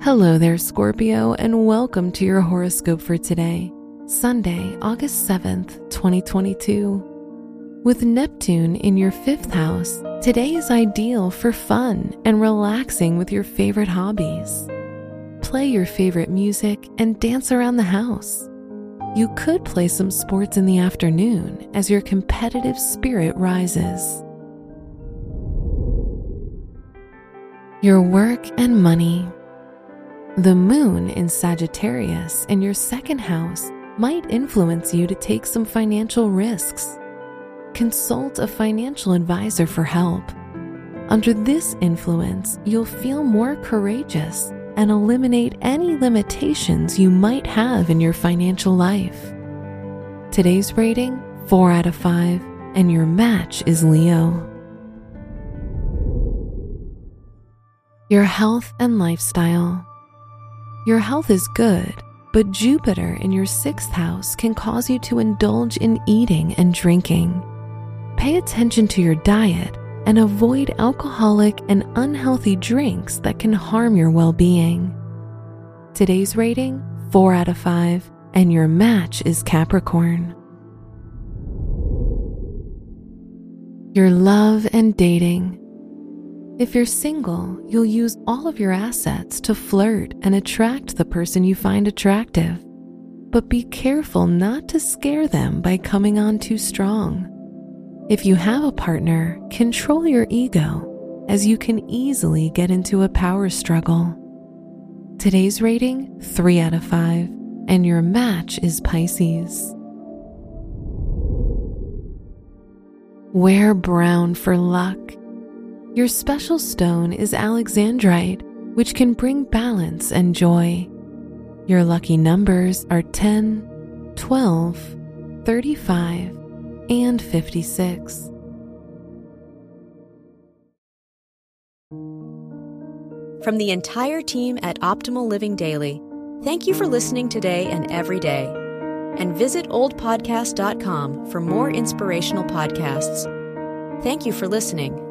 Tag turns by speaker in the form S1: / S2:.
S1: Hello there, Scorpio, and welcome to your horoscope for today, Sunday, August 7th, 2022. With Neptune in your fifth house, today is ideal for fun and relaxing with your favorite hobbies. Play your favorite music and dance around the house. You could play some sports in the afternoon as your competitive spirit rises. Your work and money. The moon in Sagittarius in your second house might influence you to take some financial risks. Consult a financial advisor for help. Under this influence, you'll feel more courageous and eliminate any limitations you might have in your financial life. Today's rating 4 out of 5, and your match is Leo. Your health and lifestyle. Your health is good, but Jupiter in your sixth house can cause you to indulge in eating and drinking. Pay attention to your diet and avoid alcoholic and unhealthy drinks that can harm your well being. Today's rating 4 out of 5, and your match is Capricorn. Your love and dating. If you're single, you'll use all of your assets to flirt and attract the person you find attractive. But be careful not to scare them by coming on too strong. If you have a partner, control your ego, as you can easily get into a power struggle. Today's rating 3 out of 5, and your match is Pisces. Wear brown for luck. Your special stone is alexandrite, which can bring balance and joy. Your lucky numbers are 10, 12, 35, and 56.
S2: From the entire team at Optimal Living Daily, thank you for listening today and every day. And visit oldpodcast.com for more inspirational podcasts. Thank you for listening.